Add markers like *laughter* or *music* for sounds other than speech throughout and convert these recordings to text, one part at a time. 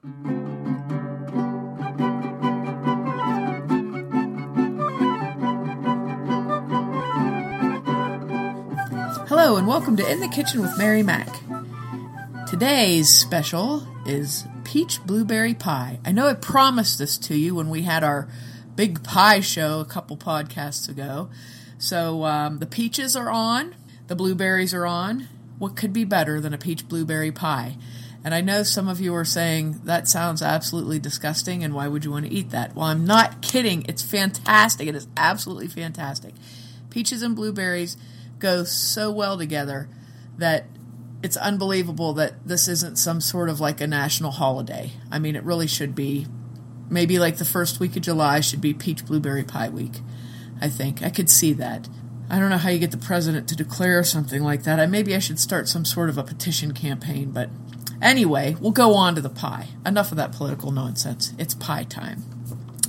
Hello, and welcome to In the Kitchen with Mary Mac. Today's special is peach blueberry pie. I know I promised this to you when we had our big pie show a couple podcasts ago. So um, the peaches are on, the blueberries are on. What could be better than a peach blueberry pie? And I know some of you are saying that sounds absolutely disgusting and why would you want to eat that? Well, I'm not kidding. It's fantastic. It is absolutely fantastic. Peaches and blueberries go so well together that it's unbelievable that this isn't some sort of like a national holiday. I mean, it really should be. Maybe like the first week of July should be Peach Blueberry Pie Week. I think I could see that. I don't know how you get the president to declare something like that. I maybe I should start some sort of a petition campaign, but anyway, we'll go on to the pie. Enough of that political nonsense. It's pie time.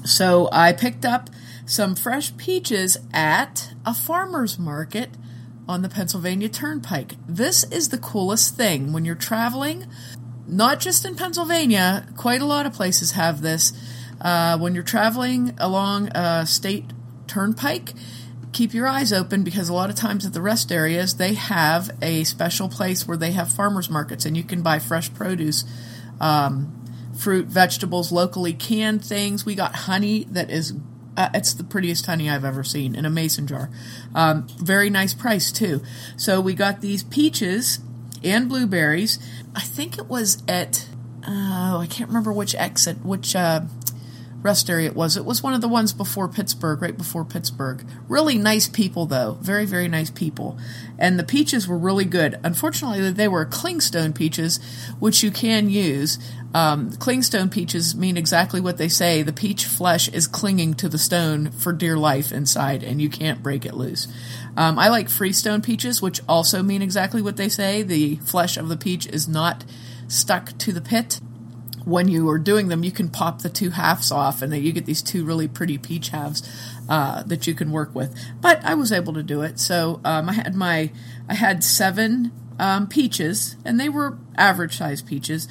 So I picked up some fresh peaches at a farmer's market on the Pennsylvania Turnpike. This is the coolest thing when you're traveling, not just in Pennsylvania, quite a lot of places have this. Uh, when you're traveling along a state turnpike, keep your eyes open because a lot of times at the rest areas they have a special place where they have farmers markets and you can buy fresh produce. Um, fruit, vegetables, locally canned things. We got honey that is uh, it's the prettiest honey I've ever seen in a mason jar. Um, very nice price too. So we got these peaches and blueberries. I think it was at oh I can't remember which exit which uh, rest area it was. It was one of the ones before Pittsburgh, right before Pittsburgh. Really nice people, though. Very, very nice people. And the peaches were really good. Unfortunately, they were clingstone peaches, which you can use. Um, clingstone peaches mean exactly what they say. The peach flesh is clinging to the stone for dear life inside, and you can't break it loose. Um, I like freestone peaches, which also mean exactly what they say. The flesh of the peach is not stuck to the pit when you are doing them, you can pop the two halves off, and then you get these two really pretty peach halves uh, that you can work with. But I was able to do it, so um, I had my I had seven um, peaches, and they were average size peaches,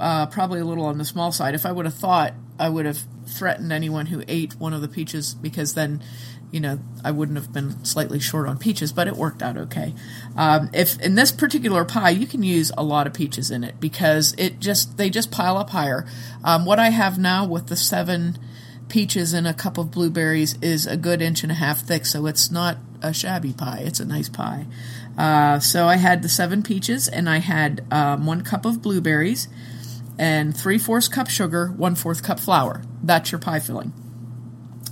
uh, probably a little on the small side. If I would have thought, I would have threatened anyone who ate one of the peaches because then you know, I wouldn't have been slightly short on peaches, but it worked out okay. Um, if in this particular pie, you can use a lot of peaches in it because it just they just pile up higher. Um, what I have now with the seven peaches and a cup of blueberries is a good inch and a half thick, so it's not a shabby pie. It's a nice pie. Uh, so I had the seven peaches and I had um, one cup of blueberries and three fourths cup sugar, one fourth cup flour. That's your pie filling.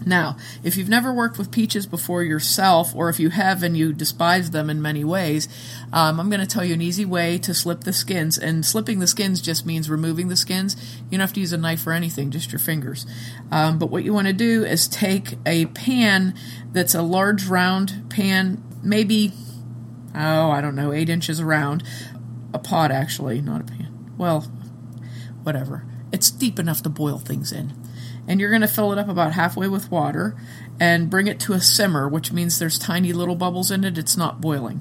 Now, if you've never worked with peaches before yourself, or if you have and you despise them in many ways, um, I'm going to tell you an easy way to slip the skins. And slipping the skins just means removing the skins. You don't have to use a knife or anything, just your fingers. Um, but what you want to do is take a pan that's a large round pan, maybe, oh, I don't know, eight inches around. A pot, actually, not a pan. Well, whatever. It's deep enough to boil things in and you're going to fill it up about halfway with water and bring it to a simmer, which means there's tiny little bubbles in it. It's not boiling.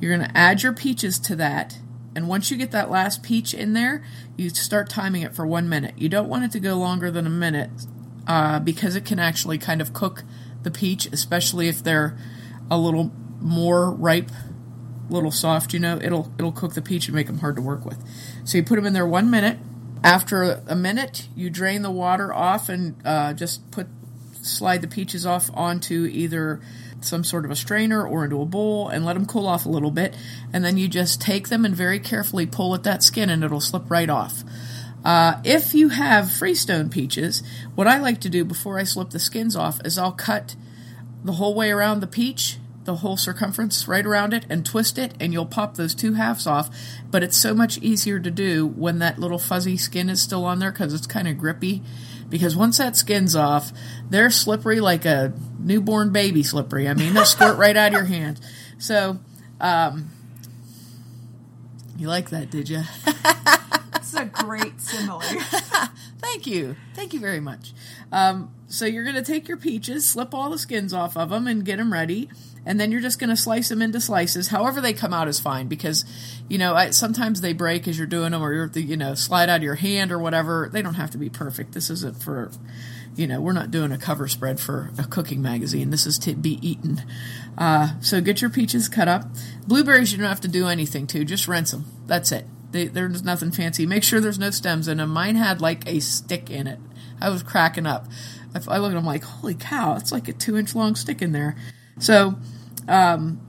You're going to add your peaches to that. And once you get that last peach in there, you start timing it for one minute. You don't want it to go longer than a minute uh, because it can actually kind of cook the peach, especially if they're a little more ripe, little soft. You know, it'll it'll cook the peach and make them hard to work with. So you put them in there one minute after a minute, you drain the water off and uh, just put slide the peaches off onto either some sort of a strainer or into a bowl and let them cool off a little bit. And then you just take them and very carefully pull at that skin and it'll slip right off. Uh, if you have freestone peaches, what I like to do before I slip the skins off is I'll cut the whole way around the peach the whole circumference right around it and twist it, and you'll pop those two halves off. But it's so much easier to do when that little fuzzy skin is still on there because it's kind of grippy. Because once that skin's off, they're slippery like a newborn baby slippery. I mean, they'll squirt right out of your hand. So, um, you like that, did you? That's a great simile. *laughs* Thank you. Thank you very much. Um, so you're going to take your peaches, slip all the skins off of them, and get them ready and then you're just going to slice them into slices. However they come out is fine because, you know, I, sometimes they break as you're doing them, or you're you know slide out of your hand or whatever. They don't have to be perfect. This isn't for, you know, we're not doing a cover spread for a cooking magazine. This is to be eaten. Uh, so get your peaches cut up. Blueberries you don't have to do anything to. Just rinse them. That's it. They, there's nothing fancy. Make sure there's no stems in them. Mine had like a stick in it. I was cracking up. I, look at them like, holy cow, it's like a two inch long stick in there. So, um,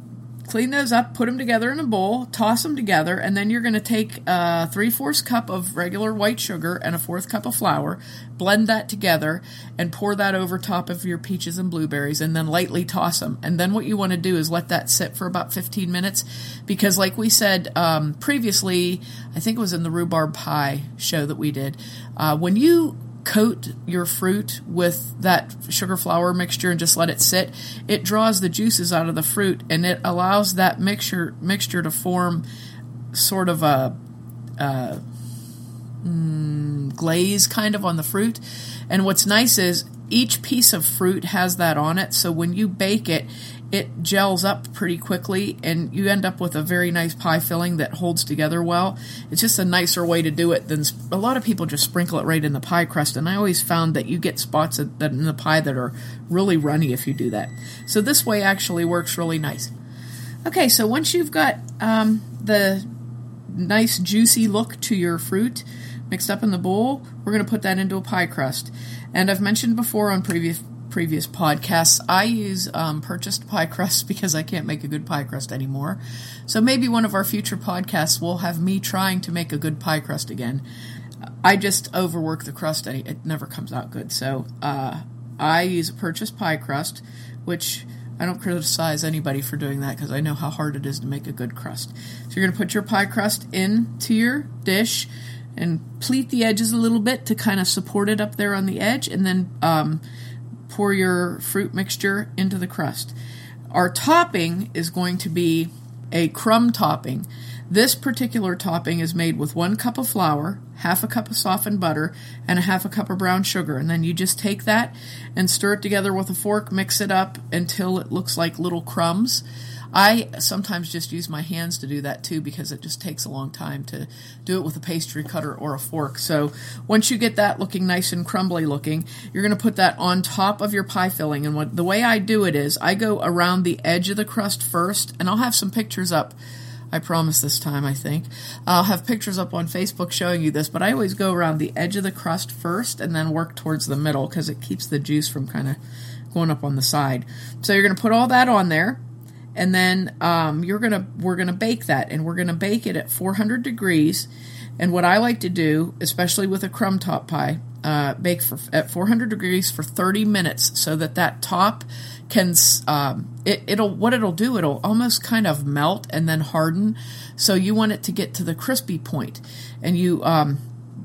clean those up, put them together in a bowl, toss them together, and then you're going to take a three fourths cup of regular white sugar and a fourth cup of flour, blend that together, and pour that over top of your peaches and blueberries, and then lightly toss them. And then what you want to do is let that sit for about 15 minutes, because like we said um, previously, I think it was in the rhubarb pie show that we did, uh, when you coat your fruit with that sugar flour mixture and just let it sit, it draws the juices out of the fruit and it allows that mixture mixture to form sort of a, mm, glaze kind of on the fruit. And what's nice is each piece of fruit has that on it, so when you bake it, it gels up pretty quickly and you end up with a very nice pie filling that holds together well. It's just a nicer way to do it than a lot of people just sprinkle it right in the pie crust. And I always found that you get spots that in the pie that are really runny if you do that. So this way actually works really nice. Okay, so once you've got um, the nice juicy look to your fruit mixed up in the bowl, we're going to put that into a pie crust. And I've mentioned before on previous previous podcasts, I use um, purchased pie crust *laughs* because I can't make a good pie crust anymore. So maybe one of our future podcasts will have me trying to make a good pie crust again. I just overwork the crust and it never comes out good. So uh, I use a purchased pie crust, which I don't criticize anybody for doing that because I know how hard it is to make a good crust. So you're going to put your pie crust into your dish and pleat the edges a little bit to kind of support it up there on the edge, and then um, pour your fruit mixture into the crust. Our topping is going to be a crumb topping. This particular topping is made with one cup of flour, half a cup of softened butter, and a half a cup of brown sugar. And then you just take that and stir it together with a fork, mix it up until it looks like little crumbs. I sometimes just use my hands to do that too because it just takes a long time to do it with a pastry cutter or a fork. So once you get that looking nice and crumbly looking, you're going to put that on top of your pie filling. And what the way I do it is I go around the edge of the crust first, and I'll have some pictures up. I promise this time, I think. I'll have pictures up on Facebook showing you this, but I always go around the edge of the crust first and then work towards the middle because it keeps the juice from kind of going up on the side. So you're going to put all that on there and then um, you're gonna we're gonna bake that, and we're gonna bake it at 400 degrees. And what I like to do, especially with a crumb top pie, uh, bake for at 400 degrees for 30 minutes, so that that top can um, it, it'll what it'll do it'll almost kind of melt and then harden. So you want it to get to the crispy point, and you um,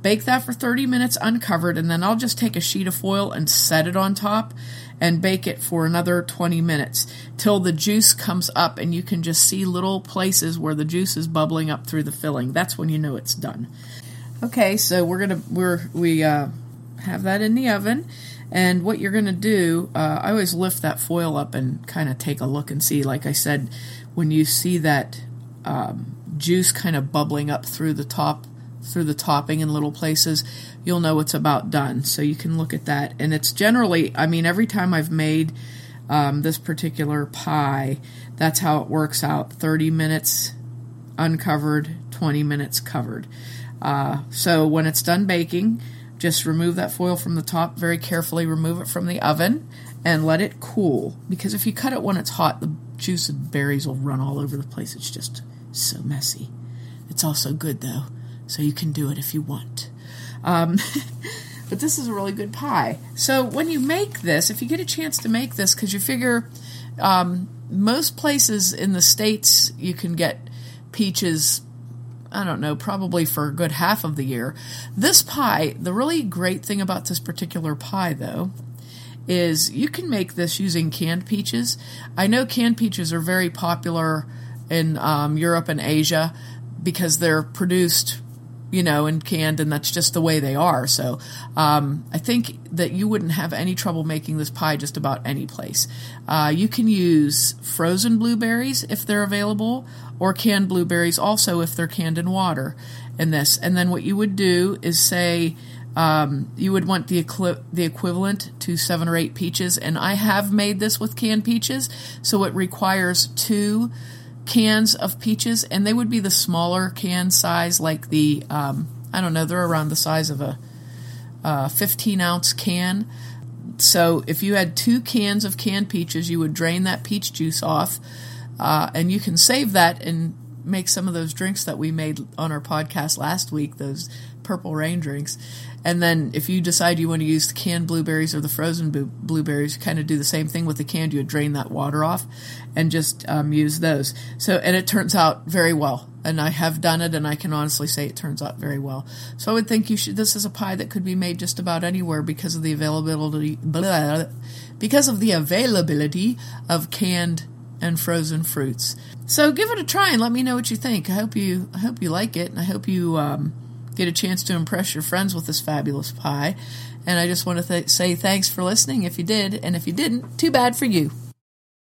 bake that for 30 minutes uncovered, and then I'll just take a sheet of foil and set it on top and bake it for another 20 minutes till the juice comes up and you can just see little places where the juice is bubbling up through the filling. That's when you know it's done. Okay, so we're gonna we're we uh, have that in the oven, and what you're gonna do, uh, I always lift that foil up and kind of take a look and see. Like I said, when you see that um, juice kind of bubbling up through the top through the topping in little places, you'll know it's about done. So you can look at that. And it's generally, I mean, every time I've made um, this particular pie, that's how it works out 30 minutes uncovered, 20 minutes covered. Uh, so when it's done baking, just remove that foil from the top very carefully, remove it from the oven, and let it cool. Because if you cut it when it's hot, the juice and berries will run all over the place. It's just so messy. It's also good though so you can do it if you want. Um, *laughs* but this is a really good pie. So when you make this, if you get a chance to make this, because you figure um, most places in the states you can get peaches. I don't know, probably for a good half of the year. This pie, the really great thing about this particular pie, though, is you can make this using canned peaches. I know canned peaches are very popular in um, Europe and Asia because they're produced you know, and canned, and that's just the way they are. So um, I think that you wouldn't have any trouble making this pie just about any place. Uh, you can use frozen blueberries if they're available, or canned blueberries also if they're canned in water. In this, and then what you would do is say. Um, you would want the equi- the equivalent to seven or eight peaches, and I have made this with canned peaches, so it requires two cans of peaches, and they would be the smaller can size, like the um, I don't know, they're around the size of a, a 15 ounce can. So if you had two cans of canned peaches, you would drain that peach juice off, uh, and you can save that and make some of those drinks that we made on our podcast last week, those purple rain drinks. And then if you decide you want to use the canned blueberries or the frozen blueberries, you kind of do the same thing with the canned. You would drain that water off and just um, use those. So, and it turns out very well. And I have done it, and I can honestly say it turns out very well. So I would think you should. This is a pie that could be made just about anywhere because of the availability, blah, because of the availability of canned and frozen fruits. So give it a try and let me know what you think. I hope you I hope you like it, and I hope you um, get a chance to impress your friends with this fabulous pie. And I just want to th- say thanks for listening if you did, and if you didn't, too bad for you.